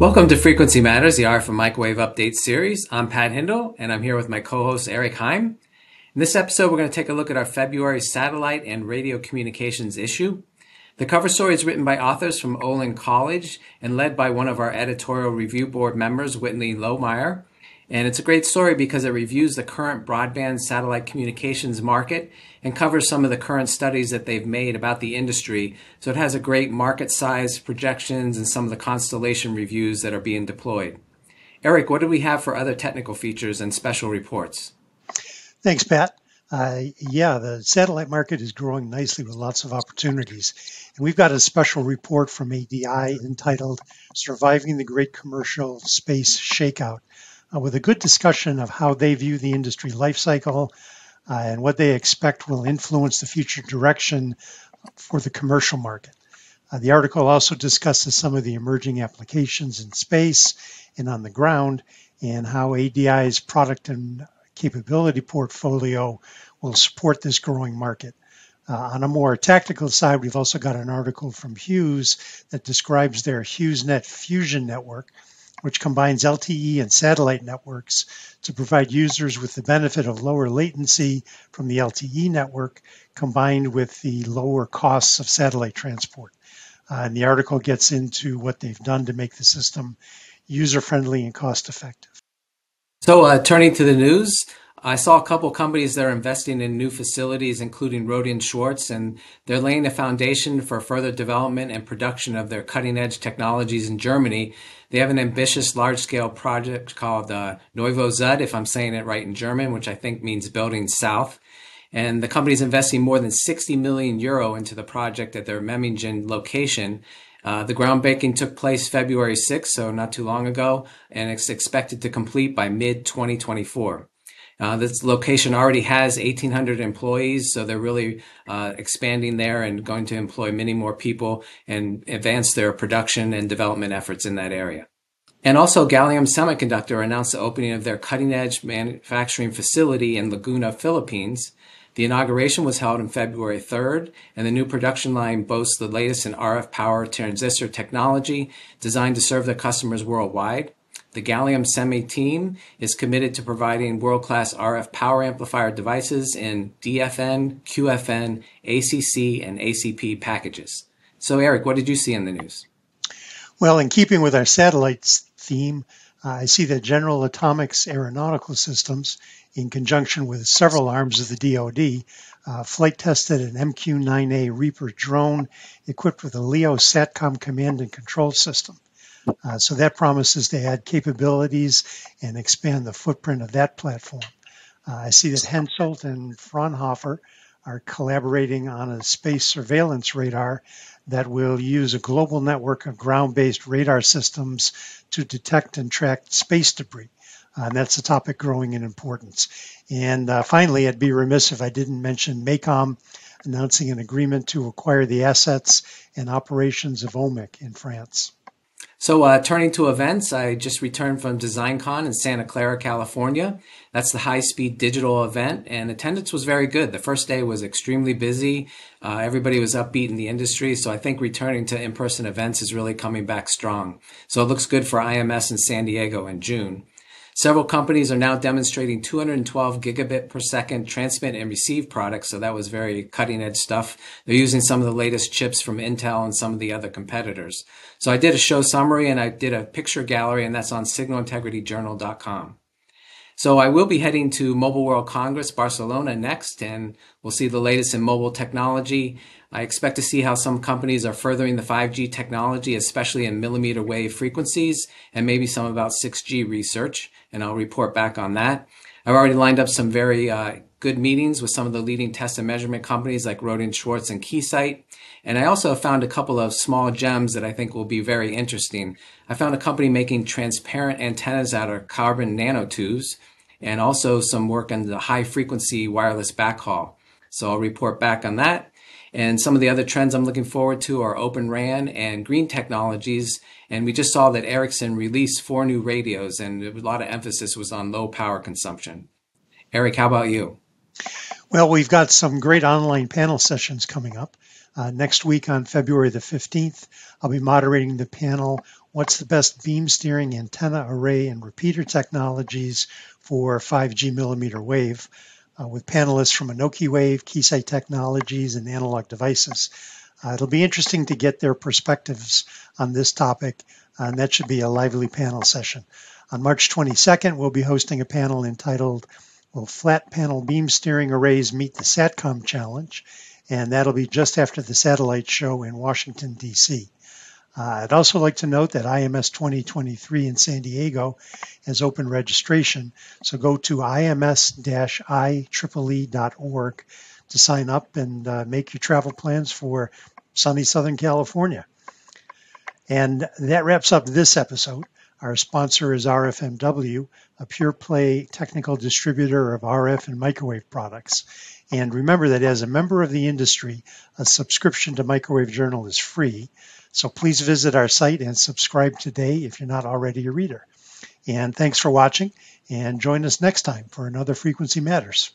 Welcome to Frequency Matters, the RF and Microwave Update series. I'm Pat Hindle, and I'm here with my co-host Eric Higham. In this episode, we're going to take a look at our February satellite and radio communications issue. The cover story is written by authors from Olin College and led by one of our editorial review board members, Whitney Lohmeyer. And it's a great story because it reviews the current broadband satellite communications market and covers some of the current studies that they've made about the industry. So it has a great market size projections and some of the constellation reviews that are being deployed. Eric, what do we have for other technical features and special reports? Thanks, Pat. Uh, yeah, the satellite market is growing nicely with lots of opportunities. And we've got a special report from ADI entitled Surviving the Great Commercial Space Shakeout with a good discussion of how they view the industry life cycle uh, and what they expect will influence the future direction for the commercial market. Uh, the article also discusses some of the emerging applications in space and on the ground and how ADI's product and capability portfolio will support this growing market. Uh, on a more tactical side, we've also got an article from Hughes that describes their HughesNet Fusion network, which combines LTE and satellite networks to provide users with the benefit of lower latency from the LTE network combined with the lower costs of satellite transport. Uh, and the article gets into what they've done to make the system user friendly and cost effective. So, uh, turning to the news, I saw a couple companies that are investing in new facilities, including Rohde & Schwarz, and they're laying the foundation for further development and production of their cutting edge technologies in Germany. They have an ambitious large scale project called uh, Neuvo Zud, if I'm saying it right in German, which I think means building south. And the company is investing more than 60 million euro into the project at their Memmingen location. Uh, the groundbreaking took place February 6th, so not too long ago, and it's expected to complete by mid 2024. Uh, this location already has 1,800 employees, so they're really uh, expanding there and going to employ many more people and advance their production and development efforts in that area. And also, Gallium Semiconductor announced the opening of their cutting edge manufacturing facility in Laguna, Philippines. The inauguration was held on February 3rd, and the new production line boasts the latest in RF power transistor technology designed to serve their customers worldwide. The Gallium Semi team is committed to providing world class RF power amplifier devices in DFN, QFN, ACC, and ACP packages. So, Eric, what did you see in the news? Well, in keeping with our satellites theme, uh, I see that General Atomics Aeronautical Systems, in conjunction with several arms of the DoD, uh, flight tested an MQ 9A Reaper drone equipped with a LEO SATCOM command and control system. Uh, so that promises to add capabilities and expand the footprint of that platform. Uh, I see that Hensoldt and Fraunhofer are collaborating on a space surveillance radar that will use a global network of ground-based radar systems to detect and track space debris. Uh, and that's a topic growing in importance. And uh, finally, I'd be remiss if I didn't mention MACOM announcing an agreement to acquire the assets and operations of OMMIC in France. So, uh, turning to events, I just returned from DesignCon in Santa Clara, California. That's the high speed digital event, and attendance was very good. The first day was extremely busy. Uh, everybody was upbeat in the industry, so I think returning to in person events is really coming back strong. So, it looks good for IMS in San Diego in June. Several companies are now demonstrating 212 gigabit per second transmit and receive products, so that was very cutting edge stuff. They're using some of the latest chips from Intel and some of the other competitors. So I did a show summary and I did a picture gallery, and that's on signalintegrityjournal.com. So I will be heading to Mobile World Congress Barcelona next, and we'll see the latest in mobile technology. I expect to see how some companies are furthering the 5G technology, especially in millimeter wave frequencies, and maybe some about 6G research, and I'll report back on that. I've already lined up some very uh, good meetings with some of the leading test and measurement companies like Rohde & Schwarz and Keysight. And I also found a couple of small gems that I think will be very interesting. I found a company making transparent antennas out of carbon nanotubes and also some work on the high frequency wireless backhaul. So I'll report back on that. And some of the other trends I'm looking forward to are Open RAN and green technologies. And we just saw that Ericsson released four new radios, and a lot of emphasis was on low power consumption. Eric, how about you? Well, we've got some great online panel sessions coming up. Uh, next week on February the 15th, I'll be moderating the panel What's the best beam steering antenna array and repeater technologies for 5G millimeter wave? Uh, with panelists from Anokiwave, Keysight Technologies, and Analog Devices. Uh, it'll be interesting to get their perspectives on this topic, uh, and that should be a lively panel session. On March 22nd, we'll be hosting a panel entitled Will Flat Panel Beam Steering Arrays Meet the SATCOM Challenge? And that'll be just after the satellite show in Washington, D.C. Uh, I'd also like to note that IMS 2023 in San Diego has open registration, so go to ims-ieee.org to sign up and uh, make your travel plans for sunny Southern California. And that wraps up this episode. Our sponsor is RFMW, a pure play technical distributor of RF and microwave products. And remember that as a member of the industry, a subscription to Microwave Journal is free. So please visit our site and subscribe today if you're not already a reader. And thanks for watching and join us next time for another Frequency Matters.